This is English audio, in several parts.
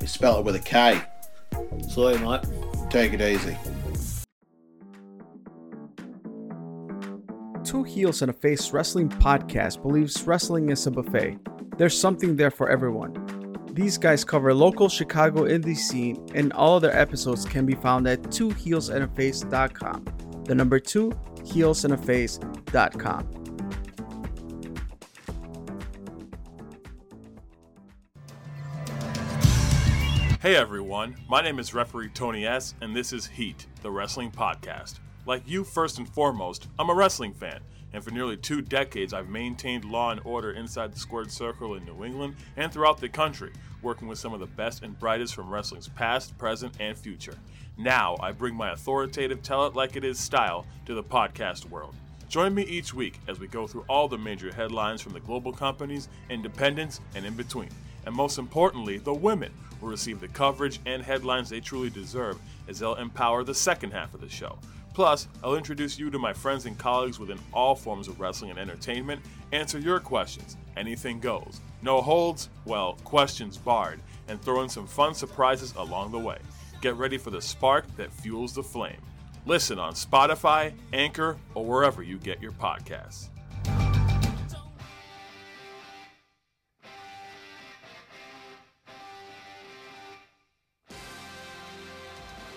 We spell it with a K. So, mate. Take it easy. Two Heels and a Face Wrestling podcast believes wrestling is a buffet. There's something there for everyone. These guys cover local Chicago indie scene, and all of their episodes can be found at twoheelsandaface.com. The number two, heelsandaface.com. Hey everyone, my name is referee Tony S, and this is Heat, the wrestling podcast. Like you, first and foremost, I'm a wrestling fan, and for nearly two decades I've maintained law and order inside the squared circle in New England and throughout the country, working with some of the best and brightest from wrestling's past, present, and future. Now I bring my authoritative tell it like it is style to the podcast world. Join me each week as we go through all the major headlines from the global companies, independents, and in between. And most importantly, the women will receive the coverage and headlines they truly deserve as they'll empower the second half of the show. Plus, I'll introduce you to my friends and colleagues within all forms of wrestling and entertainment, answer your questions, anything goes. No holds, well, questions barred, and throw in some fun surprises along the way. Get ready for the spark that fuels the flame. Listen on Spotify, Anchor, or wherever you get your podcasts.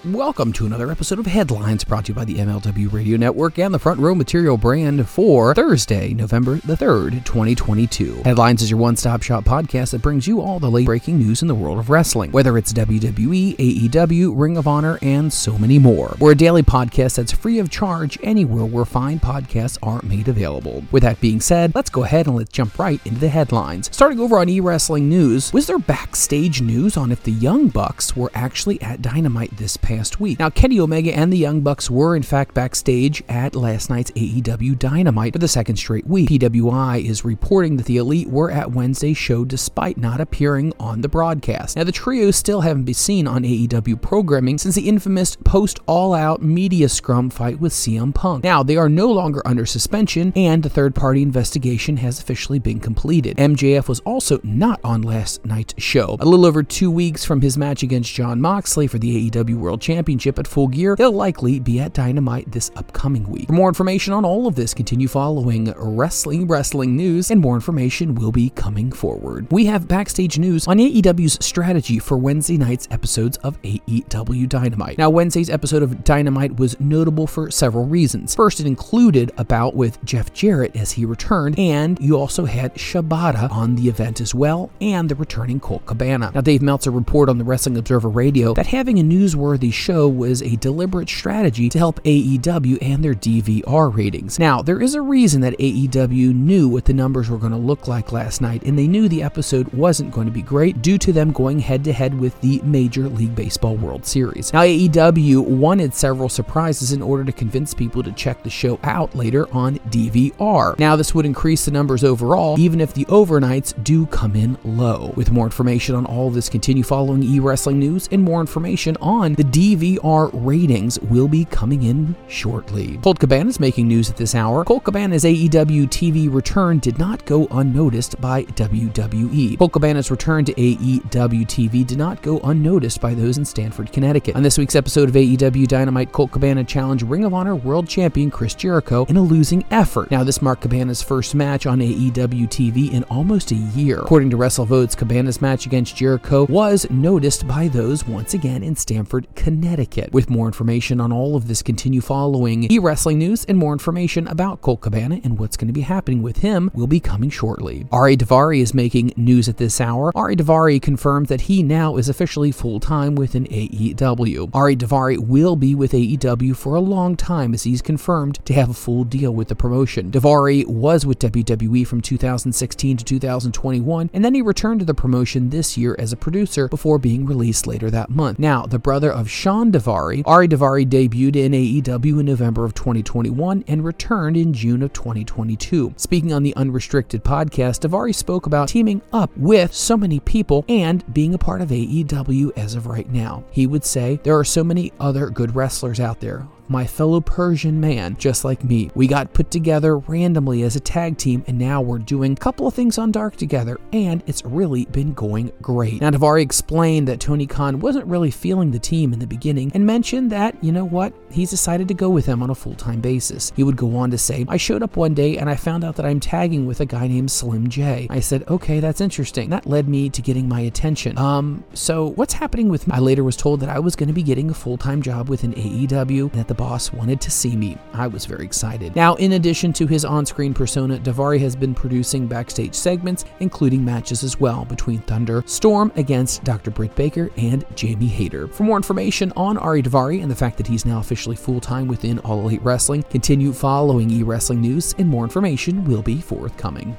Welcome to another episode of Headlines brought to you by the MLW Radio Network and the Front Row Material brand for Thursday, November the 3rd, 2022. Headlines is your one stop shop podcast that brings you all the late breaking news in the world of wrestling, whether it's WWE, AEW, Ring of Honor, and so many more. We're a daily podcast that's free of charge anywhere where fine podcasts are made available. With that being said, let's go ahead and let's jump right into the headlines. Starting over on e wrestling news, was there backstage news on if the Young Bucks were actually at Dynamite this past past week. Now, Kenny Omega and the Young Bucks were in fact backstage at last night's AEW Dynamite for the second straight week. PWI is reporting that the Elite were at Wednesday's show despite not appearing on the broadcast. Now, the trio still haven't been seen on AEW programming since the infamous post All Out media scrum fight with CM Punk. Now, they are no longer under suspension, and the third party investigation has officially been completed. MJF was also not on last night's show. A little over two weeks from his match against Jon Moxley for the AEW World Championship at Full Gear, he'll likely be at Dynamite this upcoming week. For more information on all of this, continue following Wrestling Wrestling News, and more information will be coming forward. We have backstage news on AEW's strategy for Wednesday night's episodes of AEW Dynamite. Now, Wednesday's episode of Dynamite was notable for several reasons. First, it included a bout with Jeff Jarrett as he returned, and you also had Shibata on the event as well, and the returning Colt Cabana. Now, Dave Meltzer reported on the Wrestling Observer Radio that having a newsworthy show was a deliberate strategy to help AEW and their DVR ratings. Now, there is a reason that AEW knew what the numbers were going to look like last night, and they knew the episode wasn't going to be great due to them going head to head with the Major League Baseball World Series. Now, AEW wanted several surprises in order to convince people to check the show out later on DVR. Now, this would increase the numbers overall, even if the overnights do come in low. With more information on all this, continue following e wrestling news, and more information on the DVR ratings will be coming in shortly. Colt Cabana is making news at this hour. Colt Cabana's AEW TV return did not go unnoticed by WWE. Colt Cabana's return to AEW TV did not go unnoticed by those in Stamford, Connecticut. On this week's episode of AEW Dynamite, Colt Cabana challenged Ring of Honor World Champion Chris Jericho in a losing effort. Now, this marked Cabana's first match on AEW TV in almost a year. According to WrestleVotes, Cabana's match against Jericho was noticed by those once again in Stamford, Connecticut. With more information on all of this, continue following e wrestling news and more information about Colt Cabana and what's going to be happening with him will be coming shortly. Ari Daivari is making news at this hour. Ari Daivari confirmed that he now is officially full time within AEW. Ari Daivari will be with AEW for a long time as he's confirmed to have a full deal with the promotion. Daivari was with WWE from 2016 to 2021, and then he returned to the promotion this year as a producer before being released later that month. Now, the brother of Shawn Daivari, Ari Daivari debuted in AEW in November of 2021 and returned in June of 2022. Speaking on the Unrestricted podcast, Daivari spoke about teaming up with so many people and being a part of AEW as of right now. He would say, There are so many other good wrestlers out there my fellow Persian man, just like me. We got put together randomly as a tag team, and now we're doing a couple of things on Dark together, and it's really been going great. Now, Daivari explained that Tony Khan wasn't really feeling the team in the beginning and mentioned that, you know what, he's decided to go with them on a full time basis. He would go on to say, I showed up one day and I found out that I'm tagging with a guy named Slim J. I said, okay, that's interesting. That led me to getting my attention. Um, so what's happening with me? I later was told that I was going to be getting a full time job within AEW and that the boss wanted to see me. I was very excited. Now, in addition to his on screen persona, Daivari has been producing backstage segments, including matches as well between Thunder Storm against Dr. Britt Baker and Jamie Hayter. For more information on Ari Daivari and the fact that he's now officially full time within All Elite Wrestling, continue following e wrestling news, and more information will be forthcoming.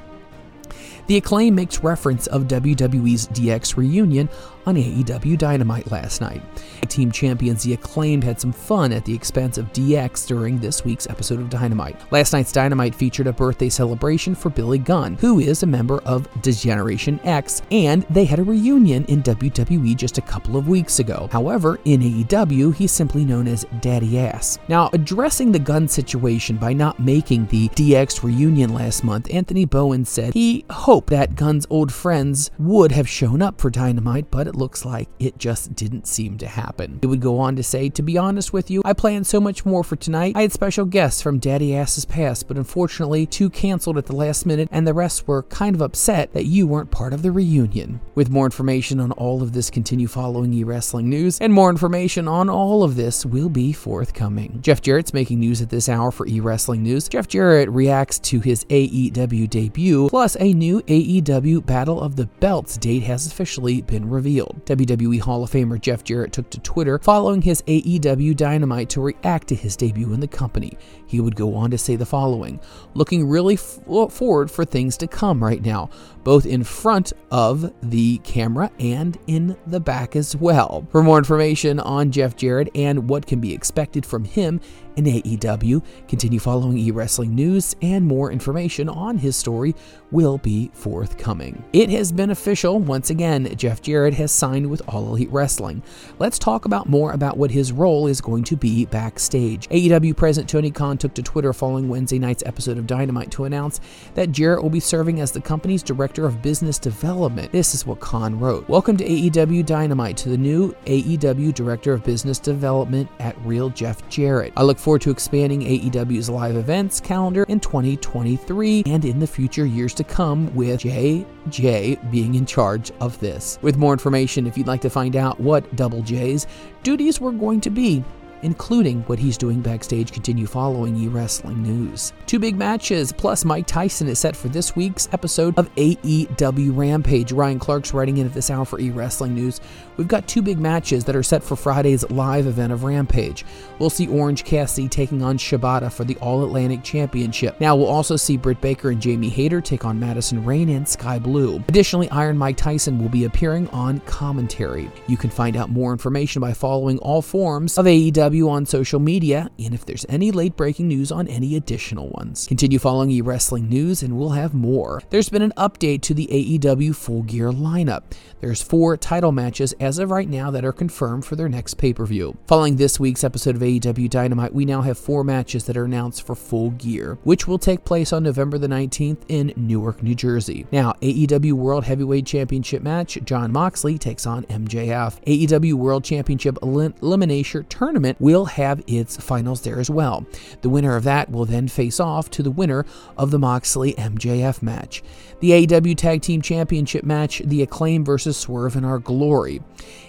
The Acclaim makes reference of WWE's DX reunion on AEW Dynamite last night. Team champions The Acclaimed had some fun at the expense of DX during this week's episode of Dynamite. Last night's Dynamite featured a birthday celebration for Billy Gunn, who is a member of Degeneration X, and they had a reunion in WWE just a couple of weeks ago. However, in AEW, he's simply known as Daddy Ass. Now, addressing the Gunn situation by not making the DX reunion last month, Anthony Bowen said he hoped that Gunn's old friends would have shown up for Dynamite, but it looks like it just didn't seem to happen. He would go on to say, To be honest with you, I planned so much more for tonight. I had special guests from Daddy Ass's past, but unfortunately, two canceled at the last minute, and the rest were kind of upset that you weren't part of the reunion. With more information on all of this, continue following e wrestling news, and more information on all of this will be forthcoming. Jeff Jarrett's making news at this hour for e wrestling news. Jeff Jarrett reacts to his AEW debut, plus a new AEW Battle of the Belts date has officially been revealed. Revealed. WWE Hall of Famer Jeff Jarrett took to Twitter following his AEW Dynamite to react to his debut in the company. He would go on to say the following Looking really f- forward for things to come right now, both in front of the camera and in the back as well. For more information on Jeff Jarrett and what can be expected from him in AEW, continue following e wrestling news, and more information on his story will be forthcoming. It has been official once again, Jeff Jarrett has signed with All Elite Wrestling. Let's talk about more about what his role is going to be backstage. AEW President Tony Khan took to Twitter following Wednesday night's episode of Dynamite to announce that Jarrett will be serving as the company's Director of Business Development. This is what Khan wrote. Welcome to AEW Dynamite to the new AEW Director of Business Development at Real Jeff Jarrett. I look forward to expanding AEW's live events calendar in 2023 and in the future years to come with JJ being in charge of this. With more information, if you'd like to find out what Double J's duties were going to be, including what he's doing backstage, continue following e wrestling news. Two big matches, plus Mike Tyson is set for this week's episode of AEW Rampage. Ryan Clark's writing in at this hour for e wrestling news. We've got two big matches that are set for Friday's live event of Rampage. We'll see Orange Cassidy taking on Shibata for the All Atlantic Championship. Now, we'll also see Britt Baker and Jamie Hayter take on Madison Rayne and Sky Blue. Additionally, Iron Mike Tyson will be appearing on commentary. You can find out more information by following all forms of AEW on social media, and if there's any late breaking news on any additional ones. Continue following e wrestling news, and we'll have more. There's been an update to the AEW Full Gear lineup. There's four title matches as of right now that are confirmed for their next pay per view. Following this week's episode of AEW Dynamite, we now have four matches that are announced for Full Gear, which will take place on November the 19th in Newark, New Jersey. Now, AEW World Heavyweight Championship match Jon Moxley takes on MJF. AEW World Championship Elim- Elimination Tournament will have its finals there as well. The winner of that will then face off to the winner of the Moxley MJF match. The AEW Tag Team Championship match, The Acclaim versus Swerve in Our Glory.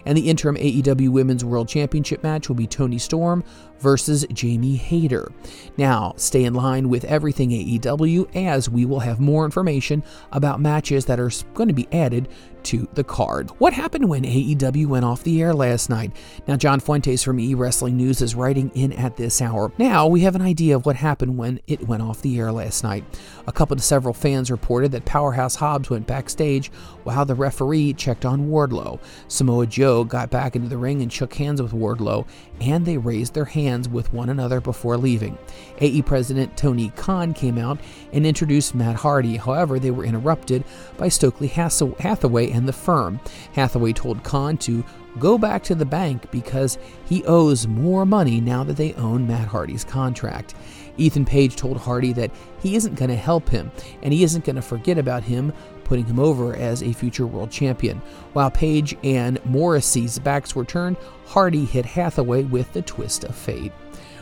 And the interim AEW Women's World Championship match will be Toni Storm versus Jamie Hayter. Now, stay in line with everything AEW as we will have more information about matches that are going to be added to the card. What happened when AEW went off the air last night? Now, John Fuentes from E Wrestling News is writing in at this hour. Now, we have an idea of what happened when it went off the air last night. A couple to several fans reported that Powerhouse Hobbs went backstage while the referee checked on Wardlow. Samoa Joe got back into the ring and shook hands with Wardlow, and they raised their hands with one another before leaving. AE President Tony Khan came out and introduced Matt Hardy. However, they were interrupted by Stokely Hathaway and the firm. Hathaway told Khan to go back to the bank because he owes more money now that they own Matt Hardy's contract. Ethan Page told Hardy that he isn't going to help him and he isn't going to forget about him putting him over as a future world champion. While Page and Morrissey's backs were turned, Hardy hit Hathaway with the twist of fate.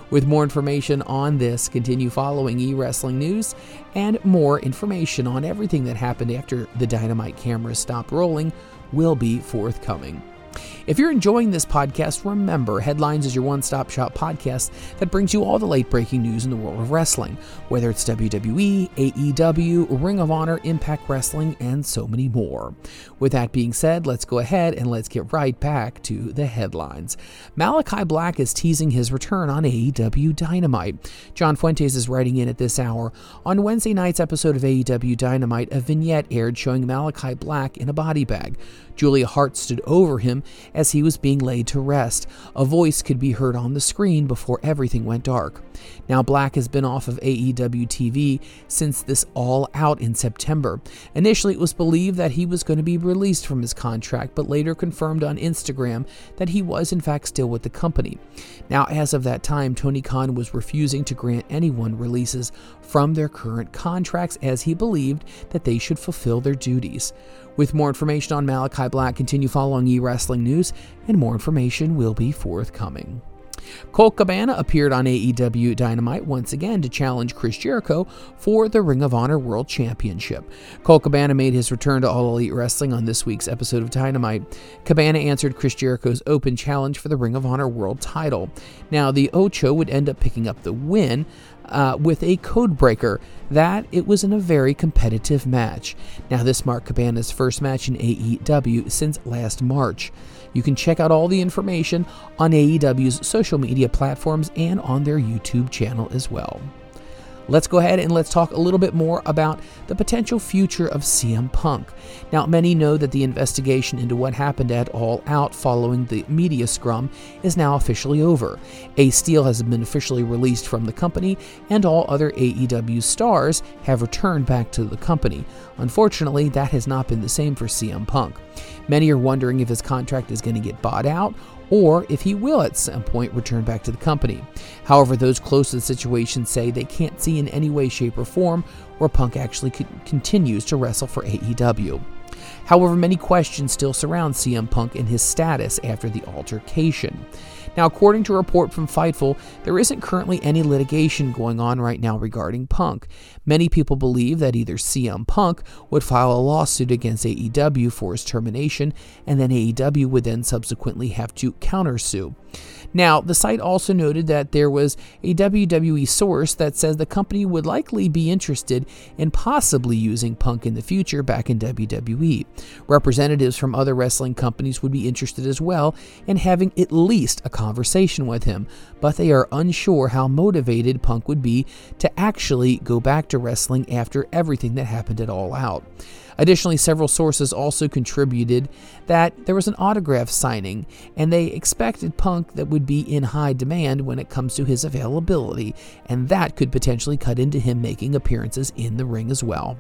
With more information on this, continue following e wrestling news and more information on everything that happened after the Dynamite cameras stopped rolling will be forthcoming. If you're enjoying this podcast, remember Headlines is your one stop shop podcast that brings you all the late breaking news in the world of wrestling, whether it's WWE, AEW, Ring of Honor, Impact Wrestling, and so many more. With that being said, let's go ahead and let's get right back to the headlines. Malachi Black is teasing his return on AEW Dynamite. John Fuentes is writing in at this hour. On Wednesday night's episode of AEW Dynamite, a vignette aired showing Malachi Black in a body bag. Julia Hart stood over him as he was being laid to rest. A voice could be heard on the screen before everything went dark. Now, Black has been off of AEW TV since this All Out in September. Initially, it was believed that he was going to be released from his contract, but later confirmed on Instagram that he was, in fact, still with the company. Now, as of that time, Tony Khan was refusing to grant anyone releases from their current contracts as he believed that they should fulfill their duties. With more information on Malachi Black, continue following e wrestling news, and more information will be forthcoming. Colt Cabana appeared on AEW Dynamite once again to challenge Chris Jericho for the Ring of Honor World Championship. Colt Cabana made his return to All Elite Wrestling on this week's episode of Dynamite. Cabana answered Chris Jericho's open challenge for the Ring of Honor World title. Now, the Ocho would end up picking up the win. Uh, with a codebreaker that it was in a very competitive match. Now, this marked Cabana's first match in AEW since last March. You can check out all the information on AEW's social media platforms and on their YouTube channel as well. Let's go ahead and let's talk a little bit more about the potential future of CM Punk. Now, many know that the investigation into what happened at All Out following the media scrum is now officially over. Ace Steel has been officially released from the company, and all other AEW stars have returned back to the company. Unfortunately, that has not been the same for CM Punk. Many are wondering if his contract is going to get bought out or if he will at some point return back to the company. However, those close to the situation say they can't see in any way, shape, or form where Punk actually continues to wrestle for AEW. However, many questions still surround CM Punk and his status after the altercation. Now, according to a report from Fightful, there isn't currently any litigation going on right now regarding Punk. Many people believe that either CM Punk would file a lawsuit against AEW for his termination, and then AEW would then subsequently have to countersue. Now, the site also noted that there was a WWE source that says the company would likely be interested in possibly using Punk in the future back in WWE. Representatives from other wrestling companies would be interested as well in having at least a conversation with him, but they are unsure how motivated Punk would be to actually go back to wrestling after everything that happened at All Out. Additionally, several sources also contributed that there was an autograph signing, and they expected Punk that would be in high demand when it comes to his availability, and that could potentially cut into him making appearances in the ring as well.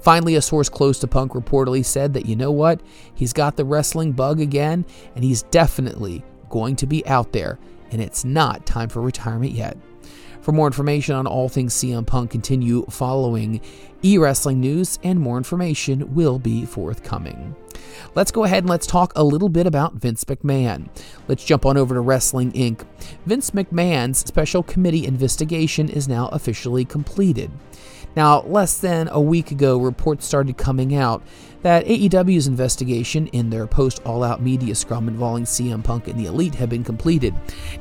Finally, a source close to Punk reportedly said that, you know what, he's got the wrestling bug again, and he's definitely going to be out there, and it's not time for retirement yet. For more information on all things CM Punk, continue following e wrestling news, and more information will be forthcoming. Let's go ahead and let's talk a little bit about Vince McMahon. Let's jump on over to Wrestling Inc. Vince McMahon's special committee investigation is now officially completed. Now, less than a week ago, reports started coming out that AEW's investigation in their post All Out media scrum involving CM Punk and the Elite had been completed.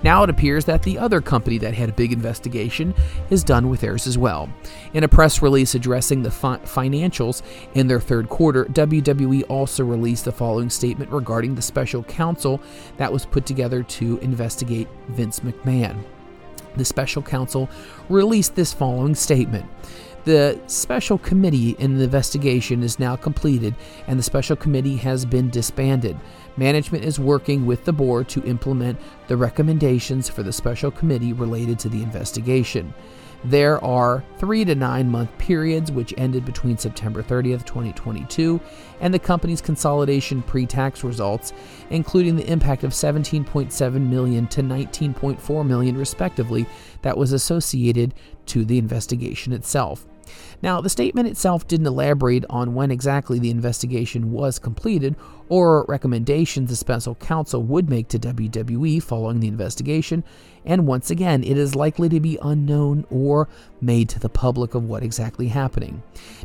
Now it appears that the other company that had a big investigation is done with theirs as well. In a press release addressing the fi- financials in their third quarter, WWE also released the following statement regarding the special counsel that was put together to investigate Vince McMahon. The special counsel released this following statement. The special committee in the investigation is now completed and the special committee has been disbanded. Management is working with the board to implement the recommendations for the special committee related to the investigation. There are three to nine month periods which ended between September 30th, 2022, and the company's consolidation pre tax results, including the impact of 17.7 million to 19.4 million, respectively, that was associated to the investigation itself. Now, the statement itself didn't elaborate on when exactly the investigation was completed or recommendations the special counsel would make to WWE following the investigation, and once again, it is likely to be unknown or made to the public of what exactly happening.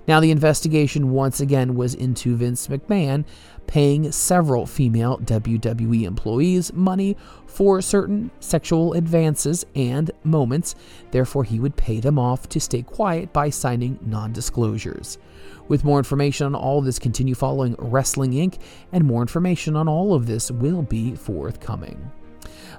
Now, the investigation once again was into Vince McMahon paying several female WWE employees money for certain sexual advances and moments, therefore, he would pay them off to stay quiet by signing non disclosures. With more information on all of this, continue following Wrestling Inc., and more information on all of this will be forthcoming.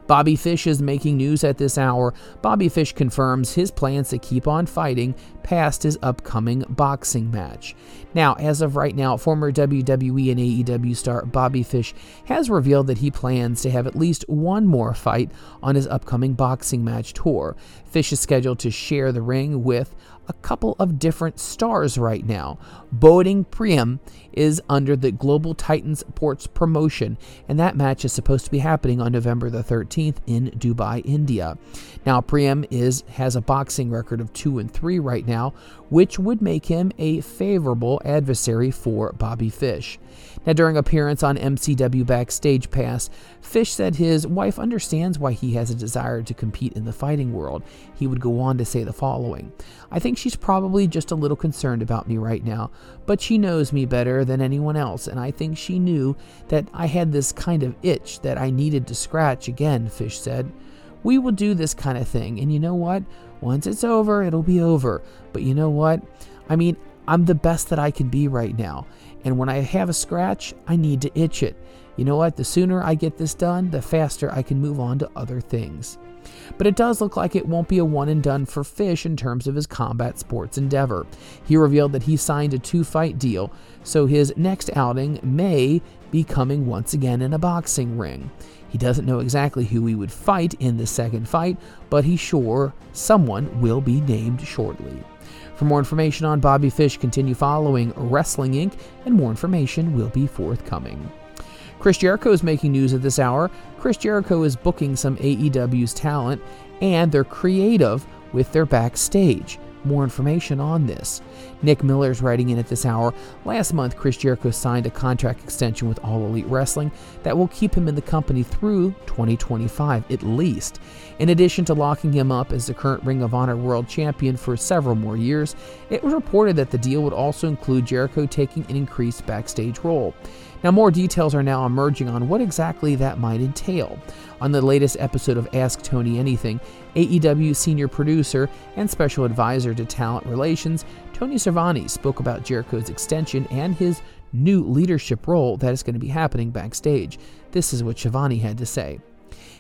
Bobby Fish is making news at this hour. Bobby Fish confirms his plans to keep on fighting past his upcoming boxing match. Now, as of right now, former WWE and AEW star Bobby Fish has revealed that he plans to have at least one more fight on his upcoming boxing match tour. Fish is scheduled to share the ring with a couple of different stars right now. Boding Priam is under the Global Titans Sports promotion, and that match is supposed to be happening on November the 13th in Dubai, India. Now, Priam is has a boxing record of 2 and 3 right now, which would make him a favorable adversary for Bobby Fish. Now, during appearance on MCW Backstage Pass, Fish said his wife understands why he has a desire to compete in the fighting world. He would go on to say the following I think she's probably just a little concerned about me right now, but she knows me better than anyone else, and I think she knew that I had this kind of itch that I needed to scratch again, Fish said. We will do this kind of thing, and you know what? Once it's over, it'll be over. But you know what? I mean, I'm the best that I can be right now. And when I have a scratch, I need to itch it. You know what? The sooner I get this done, the faster I can move on to other things. But it does look like it won't be a one and done for Fish in terms of his combat sports endeavor. He revealed that he signed a two fight deal, so his next outing may be coming once again in a boxing ring. He doesn't know exactly who he would fight in the second fight, but he's sure someone will be named shortly. For more information on Bobby Fish, continue following Wrestling Inc., and more information will be forthcoming. Chris Jericho is making news at this hour. Chris Jericho is booking some AEW's talent, and they're creative with their backstage. More information on this. Nick Miller is writing in at this hour. Last month, Chris Jericho signed a contract extension with All Elite Wrestling that will keep him in the company through 2025 at least. In addition to locking him up as the current Ring of Honor World Champion for several more years, it was reported that the deal would also include Jericho taking an increased backstage role. Now, more details are now emerging on what exactly that might entail. On the latest episode of Ask Tony Anything, AEW senior producer and special advisor to talent relations, Tony Schiavone spoke about Jericho's extension and his new leadership role that is going to be happening backstage. This is what Schiavone had to say.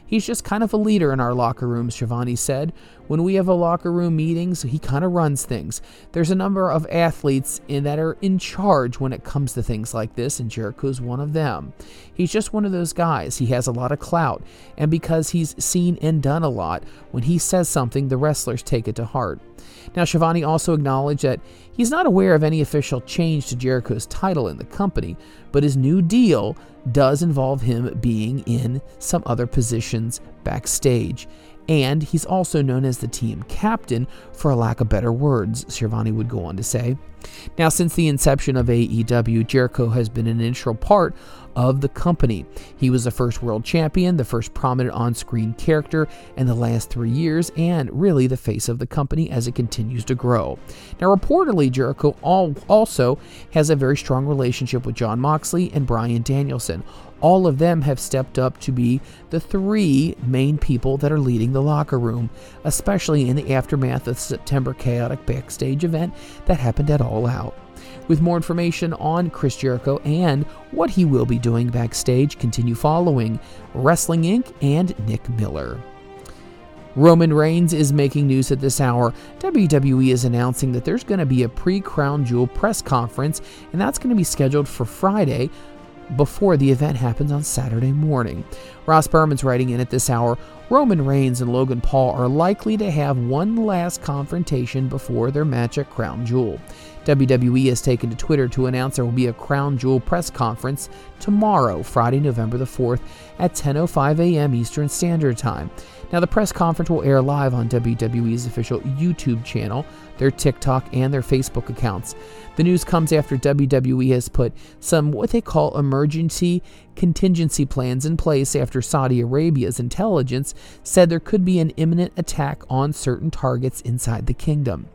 He's just kind of a leader in our locker rooms, Schiavone said. When we have a locker room meetings, he kind of runs things. There's a number of athletes in that are in charge when it comes to things like this, and Jericho's one of them. He's just one of those guys. He has a lot of clout, and because he's seen and done a lot, when he says something, the wrestlers take it to heart. Now, Schiavone also acknowledged that he's not aware of any official change to Jericho's title in the company, but his new deal does involve him being in some other positions backstage. And he's also known as the team captain, for a lack of better words, Schiavone would go on to say. Now, since the inception of AEW, Jericho has been an integral part of the company. He was the first world champion, the first prominent on screen character in the last three years, and really the face of the company as it continues to grow. Now, reportedly, Jericho also has a very strong relationship with Jon Moxley and Bryan Danielson. All of them have stepped up to be the three main people that are leading the locker room, especially in the aftermath of the September chaotic backstage event that happened at All Out. With more information on Chris Jericho and what he will be doing backstage, continue following Wrestling Inc. and Nick Miller. Roman Reigns is making news at this hour. WWE is announcing that there's going to be a pre Crown Jewel press conference, and that's going to be scheduled for Friday before the event happens on Saturday morning. Ross Berman's writing in at this hour Roman Reigns and Logan Paul are likely to have one last confrontation before their match at Crown Jewel. WWE has taken to Twitter to announce there will be a Crown Jewel press conference tomorrow, Friday, November the 4th at 10:05 a.m. Eastern Standard Time. Now, the press conference will air live on WWE's official YouTube channel, their TikTok, and their Facebook accounts. The news comes after WWE has put some what they call emergency contingency plans in place after Saudi Arabia's intelligence said there could be an imminent attack on certain targets inside the kingdom.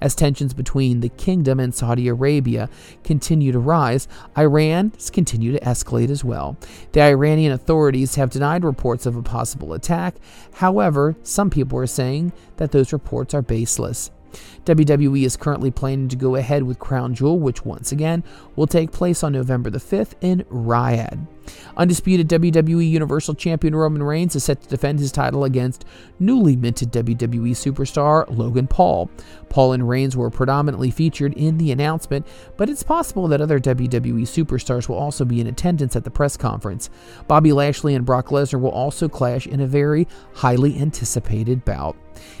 As tensions between the kingdom and Saudi Arabia continue to rise, Iran continue to escalate as well. The Iranian authorities have denied reports of a possible attack. However, some people are saying that those reports are baseless. WWE is currently planning to go ahead with Crown Jewel, which once again will take place on November the 5th in Riyadh. Undisputed WWE Universal Champion Roman Reigns is set to defend his title against newly minted WWE superstar Logan Paul. Paul and Reigns were predominantly featured in the announcement, but it's possible that other WWE superstars will also be in attendance at the press conference. Bobby Lashley and Brock Lesnar will also clash in a very highly anticipated bout.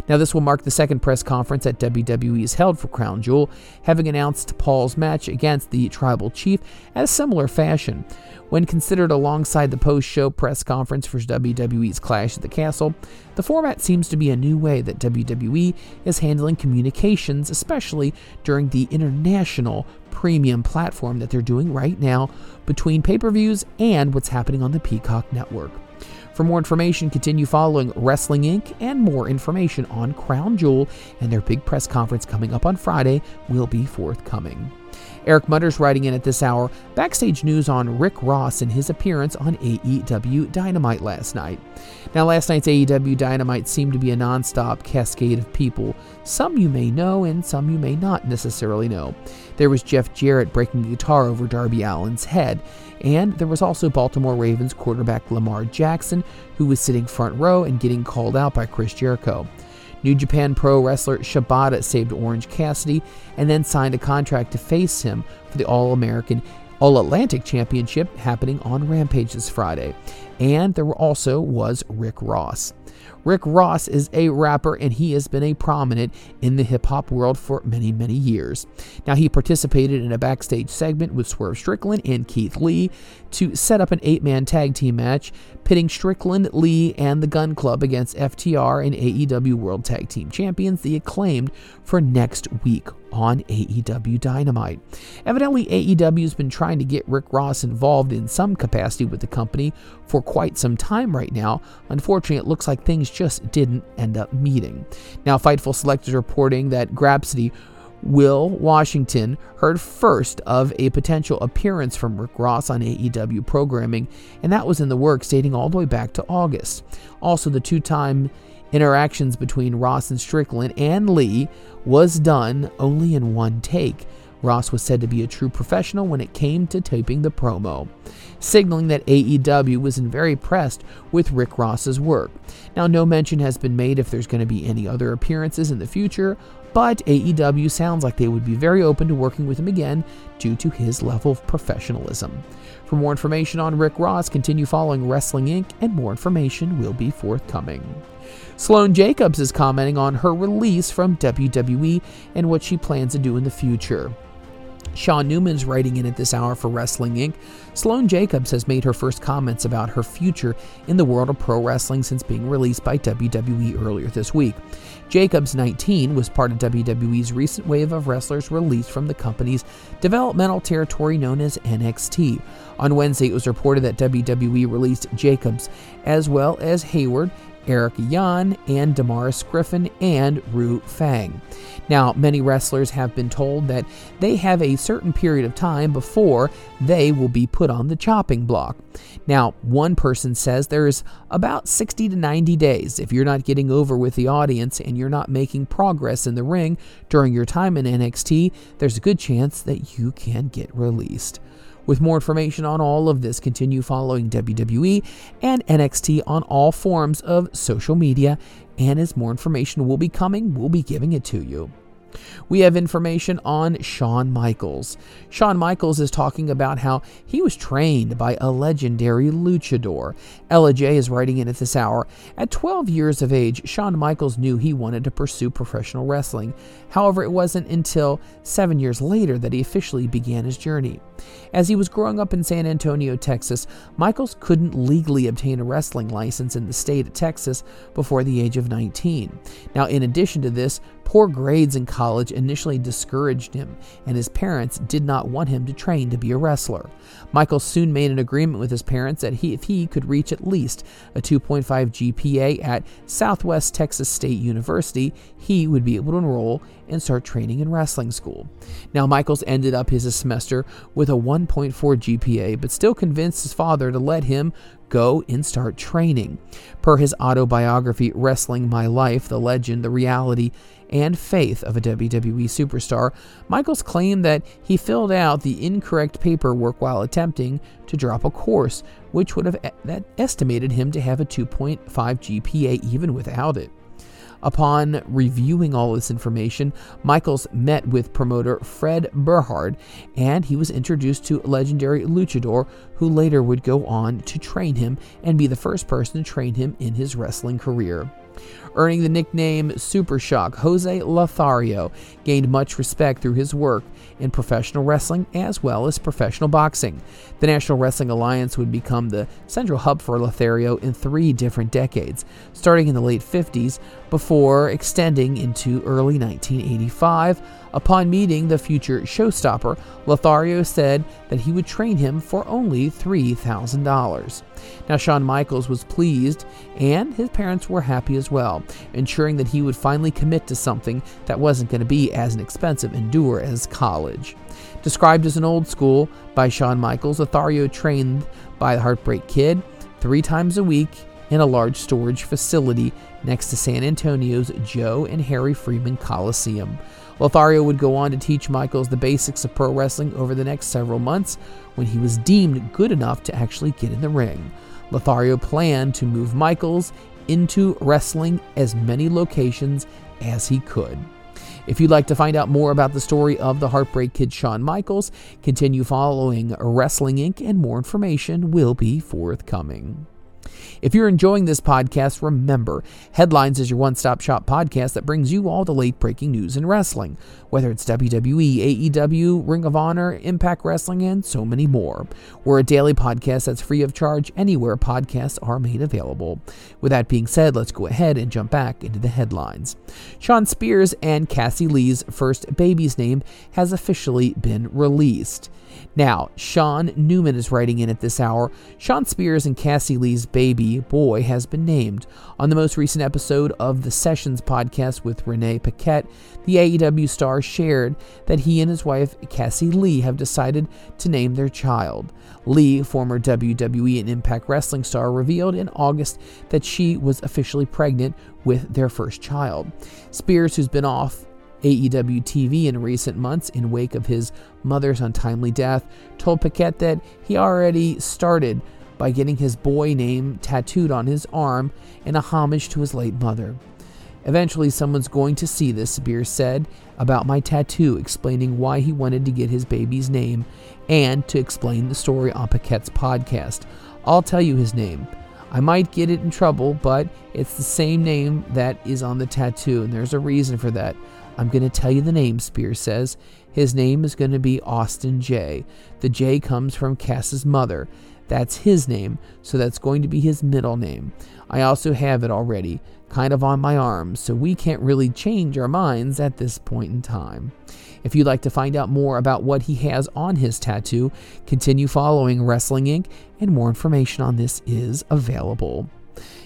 Now, this will mark the second press conference that WWE has held for Crown Jewel, having announced Paul's match against the Tribal Chief at a similar fashion. When considered alongside the post show press conference for WWE's Clash at the Castle, the format seems to be a new way that WWE is handling communications, especially during the international premium platform that they're doing right now between pay per views and what's happening on the Peacock Network. For more information, continue following Wrestling Inc. and more information on Crown Jewel and their big press conference coming up on Friday will be forthcoming. Eric Mutters writing in at this hour, backstage news on Rick Ross and his appearance on AEW Dynamite last night. Now, last night's AEW Dynamite seemed to be a non-stop cascade of people. Some you may know, and some you may not necessarily know. There was Jeff Jarrett breaking guitar over Darby Allin's head, and there was also Baltimore Ravens quarterback Lamar Jackson, who was sitting front row and getting called out by Chris Jericho. New Japan Pro wrestler Shibata saved Orange Cassidy and then signed a contract to face him for the All American All Atlantic Championship happening on Rampage this Friday. And there also was Rick Ross. Rick Ross is a rapper and he has been a prominent in the hip hop world for many, many years. Now, he participated in a backstage segment with Swerve Strickland and Keith Lee to set up an eight man tag team match pitting Strickland, Lee, and the Gun Club against FTR and AEW World Tag Team Champions, the acclaimed, for next week on AEW Dynamite. Evidently, AEW has been trying to get Rick Ross involved in some capacity with the company for quite some time right now. Unfortunately, it looks like things just didn't end up meeting. Now, Fightful Select is reporting that Grapsody Will Washington heard first of a potential appearance from Rick Ross on AEW programming, and that was in the works dating all the way back to August. Also, the two time interactions between Ross and Strickland and Lee was done only in one take. Ross was said to be a true professional when it came to taping the promo, signaling that AEW was very impressed with Rick Ross's work. Now, no mention has been made if there's going to be any other appearances in the future, but AEW sounds like they would be very open to working with him again due to his level of professionalism. For more information on Rick Ross, continue following Wrestling Inc., and more information will be forthcoming. Sloane Jacobs is commenting on her release from WWE and what she plans to do in the future. Sean Newman's writing in at this hour for Wrestling Inc. Sloane Jacobs has made her first comments about her future in the world of pro wrestling since being released by WWE earlier this week. Jacobs, 19, was part of WWE's recent wave of wrestlers released from the company's developmental territory known as NXT. On Wednesday, it was reported that WWE released Jacobs as well as Hayward Eric Young, and Damaris Griffin, and Ru Fang. Now, many wrestlers have been told that they have a certain period of time before they will be put on the chopping block. Now, one person says there's about 60 to 90 days. If you're not getting over with the audience and you're not making progress in the ring during your time in NXT, there's a good chance that you can get released. With more information on all of this, continue following WWE and NXT on all forms of social media. And as more information will be coming, we'll be giving it to you. We have information on Shawn Michaels. Shawn Michaels is talking about how he was trained by a legendary luchador. Ella J is writing in at this hour. At 12 years of age, Shawn Michaels knew he wanted to pursue professional wrestling. However, it wasn't until seven years later that he officially began his journey. As he was growing up in San Antonio, Texas, Michaels couldn't legally obtain a wrestling license in the state of Texas before the age of 19. Now, in addition to this, Poor grades in college initially discouraged him, and his parents did not want him to train to be a wrestler. Michaels soon made an agreement with his parents that he, if he could reach at least a 2.5 GPA at Southwest Texas State University, he would be able to enroll and start training in wrestling school. Now, Michaels ended up his semester with a 1.4 GPA, but still convinced his father to let him go and start training. Per his autobiography, Wrestling My Life, the legend, the reality, and faith of a WWE superstar, Michaels claimed that he filled out the incorrect paperwork while attempting to drop a course, which would have that estimated him to have a 2.5 GPA even without it. Upon reviewing all this information, Michaels met with promoter Fred Behrend and he was introduced to legendary luchador who later would go on to train him and be the first person to train him in his wrestling career. Earning the nickname Super Shock, Jose Lothario gained much respect through his work in professional wrestling as well as professional boxing. The National Wrestling Alliance would become the central hub for Lothario in three different decades, starting in the late 50s before extending into early 1985 Upon meeting the future showstopper, Lothario said that he would train him for only $3,000. Now, Shawn Michaels was pleased, and his parents were happy as well, ensuring that he would finally commit to something that wasn't going to be as an expensive endure as college. Described as an old school by Shawn Michaels, Lothario trained by the Heartbreak Kid three times a week in a large storage facility next to San Antonio's Joe and Harry Freeman Coliseum. Lothario would go on to teach Michaels the basics of pro wrestling over the next several months when he was deemed good enough to actually get in the ring. Lothario planned to move Michaels into wrestling as many locations as he could. If you'd like to find out more about the story of the Heartbreak Kid Shawn Michaels, continue following Wrestling Inc., and more information will be forthcoming. If you're enjoying this podcast, remember, Headlines is your one stop shop podcast that brings you all the late breaking news in wrestling, whether it's WWE, AEW, Ring of Honor, Impact Wrestling, and so many more. We're a daily podcast that's free of charge anywhere podcasts are made available. With that being said, let's go ahead and jump back into the headlines. Shawn Spears and Cassie Lee's first baby's name has officially been released. Now, Sean Newman is writing in at this hour. Shawn Spears and Cassie Lee's baby boy has been named. On the most recent episode of the Sessions podcast with Renee Paquette, the AEW star shared that he and his wife Cassie Lee have decided to name their child. Lee, former WWE and Impact Wrestling star, revealed in August that she was officially pregnant with their first child. Spears, who's been off AEW TV in recent months, in wake of his mother's untimely death, told Paquette that he already started by getting his boy name tattooed on his arm in a homage to his late mother. Eventually, someone's going to see this, Spears said about my tattoo, explaining why he wanted to get his baby's name and to explain the story on Paquette's podcast. I'll tell you his name. I might get it in trouble, but it's the same name that is on the tattoo, and there's a reason for that. I'm going to tell you the name, Spears says. His name is going to be Austin J. The J comes from Cass's mother. That's his name, so that's going to be his middle name. I also have it already, kind of on my arm, so we can't really change our minds at this point in time. If you'd like to find out more about what he has on his tattoo, continue following Wrestling Inc., and more information on this is available.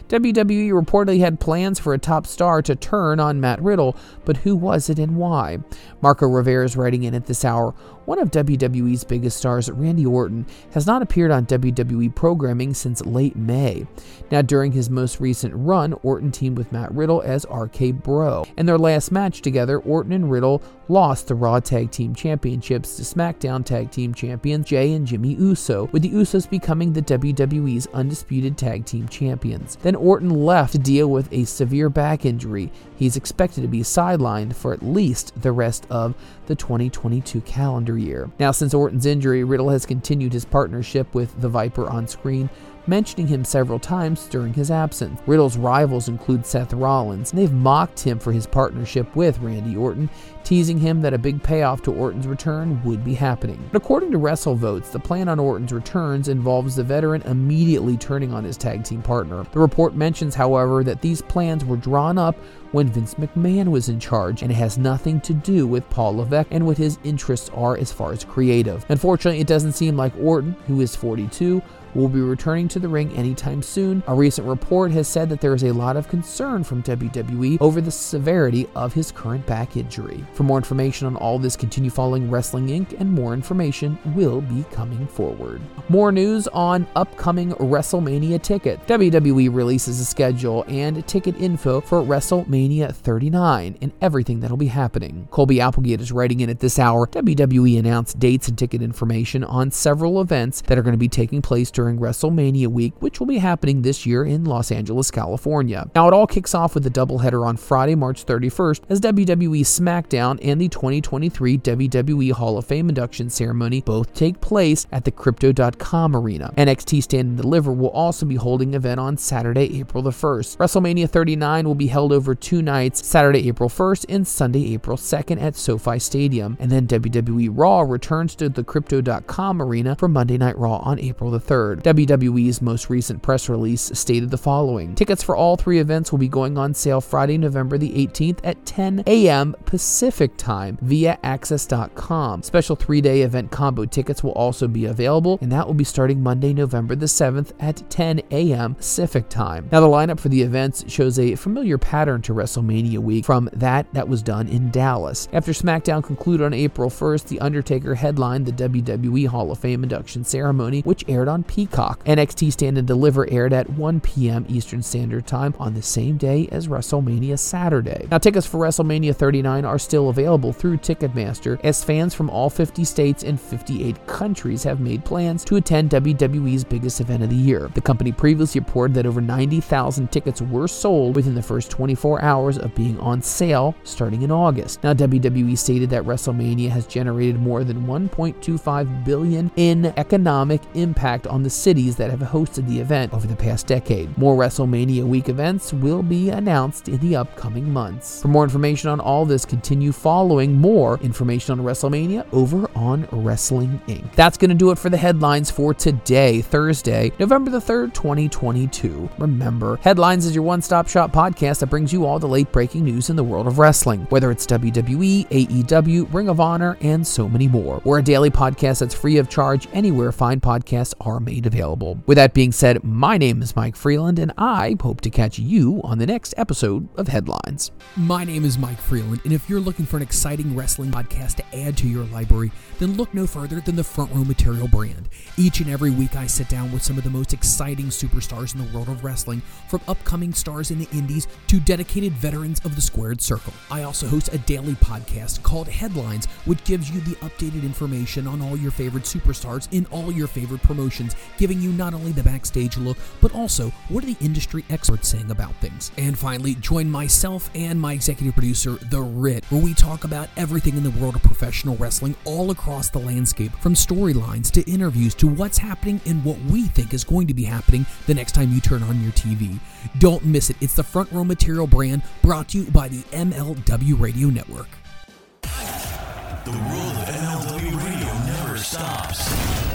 WWE reportedly had plans for a top star to turn on Matt Riddle, but who was it and why? Marco Rivera is writing in at this hour. One of WWE's biggest stars, Randy Orton, has not appeared on WWE programming since late May. Now, during his most recent run, Orton teamed with Matt Riddle as RK Bro. In their last match together, Orton and Riddle lost the Raw Tag Team Championships to SmackDown Tag Team Champions Jey and Jimmy Uso, with the Usos becoming the WWE's undisputed tag team champions. Then Orton left to deal with a severe back injury. He's expected to be sidelined for at least the rest of the 2022 calendar year. Now, since Orton's injury, Riddle has continued his partnership with the Viper on screen mentioning him several times during his absence. Riddle's rivals include Seth Rollins, and they've mocked him for his partnership with Randy Orton, teasing him that a big payoff to Orton's return would be happening. But according to WrestleVotes, the plan on Orton's returns involves the veteran immediately turning on his tag team partner. The report mentions, however, that these plans were drawn up when Vince McMahon was in charge, and it has nothing to do with Paul Levesque and what his interests are as far as creative. Unfortunately, it doesn't seem like Orton, who is 42, will be returning to the ring anytime soon. A recent report has said that there is a lot of concern from WWE over the severity of his current back injury. For more information on all this, continue following Wrestling Inc., and more information will be coming forward. More news on upcoming WrestleMania ticket. WWE releases a schedule and ticket info for WrestleMania 39 and everything that'll be happening. Colby Applegate is writing in at this hour. WWE announced dates and ticket information on several events that are going to be taking place during WrestleMania week, which will be happening this year in Los Angeles, California. Now, it all kicks off with a doubleheader on Friday, March 31st, as WWE SmackDown and the 2023 WWE Hall of Fame induction ceremony both take place at the Crypto.com arena. NXT Stand and Deliver will also be holding an event on Saturday, April the 1st. WrestleMania 39 will be held over two nights, Saturday, April 1st and Sunday, April 2nd at SoFi Stadium. And then WWE Raw returns to the Crypto.com arena for Monday Night Raw on April the 3rd. WWE's most recent press release stated the following Tickets for all three events will be going on sale Friday, November the 18th at 10 a.m. Pacific time via Access.com. Special three day event combo tickets will also be available, and that will be starting Monday, November the 7th at 10 a.m. Pacific time. Now, the lineup for the events shows a familiar pattern to WrestleMania week from that that was done in Dallas. After SmackDown concluded on April 1st, The Undertaker headlined the WWE Hall of Fame induction ceremony, which aired on Peacock. NXT Stand and Deliver aired at 1 p.m. Eastern Standard Time on the same day as WrestleMania Saturday. Now, tickets for WrestleMania 39 are still available through Ticketmaster, as fans from all 50 states and 58 countries have made plans to attend WWE's biggest event of the year. The company previously reported that over 90,000 tickets were sold within the first 24 hours of being on sale starting in August. Now, WWE stated that WrestleMania has generated more than 1.25 billion in economic impact on the cities that have hosted the event over the past decade. More WrestleMania week events will be announced in the upcoming months. For more information on all this, continue following more information on WrestleMania over on Wrestling Inc. That's going to do it for the headlines for today, Thursday, November the 3rd, 2022. Remember, Headlines is your one stop shop podcast that brings you all the late breaking news in the world of wrestling, whether it's WWE, AEW, Ring of Honor, and so many more. We're a daily podcast that's free of charge anywhere fine podcasts are made available. With that being said, my name is Mike Freeland, and I hope to catch you on the next episode of Headlines. My name is Mike Freeland, and if you're looking for an exciting wrestling podcast to add to your library, then look no further than the Front Row Material brand. Each and every week, I sit down with some of the most exciting superstars in the world of wrestling, from upcoming stars in the indies to dedicated veterans of the squared circle. I also host a daily podcast called Headlines, which gives you the updated information on all your favorite superstars in all your favorite promotions, giving you not only the backstage look, but also what are the industry experts saying about things. And finally, join myself and my executive producer, The Rit, where we talk about everything in the world of professional wrestling all across the landscape, from storylines to interviews to what's happening and what we think is going to be happening the next time you turn on your TV. Don't miss it. It's the Front Row Material brand brought to you by the MLW Radio Network. The world of MLW radio never stops.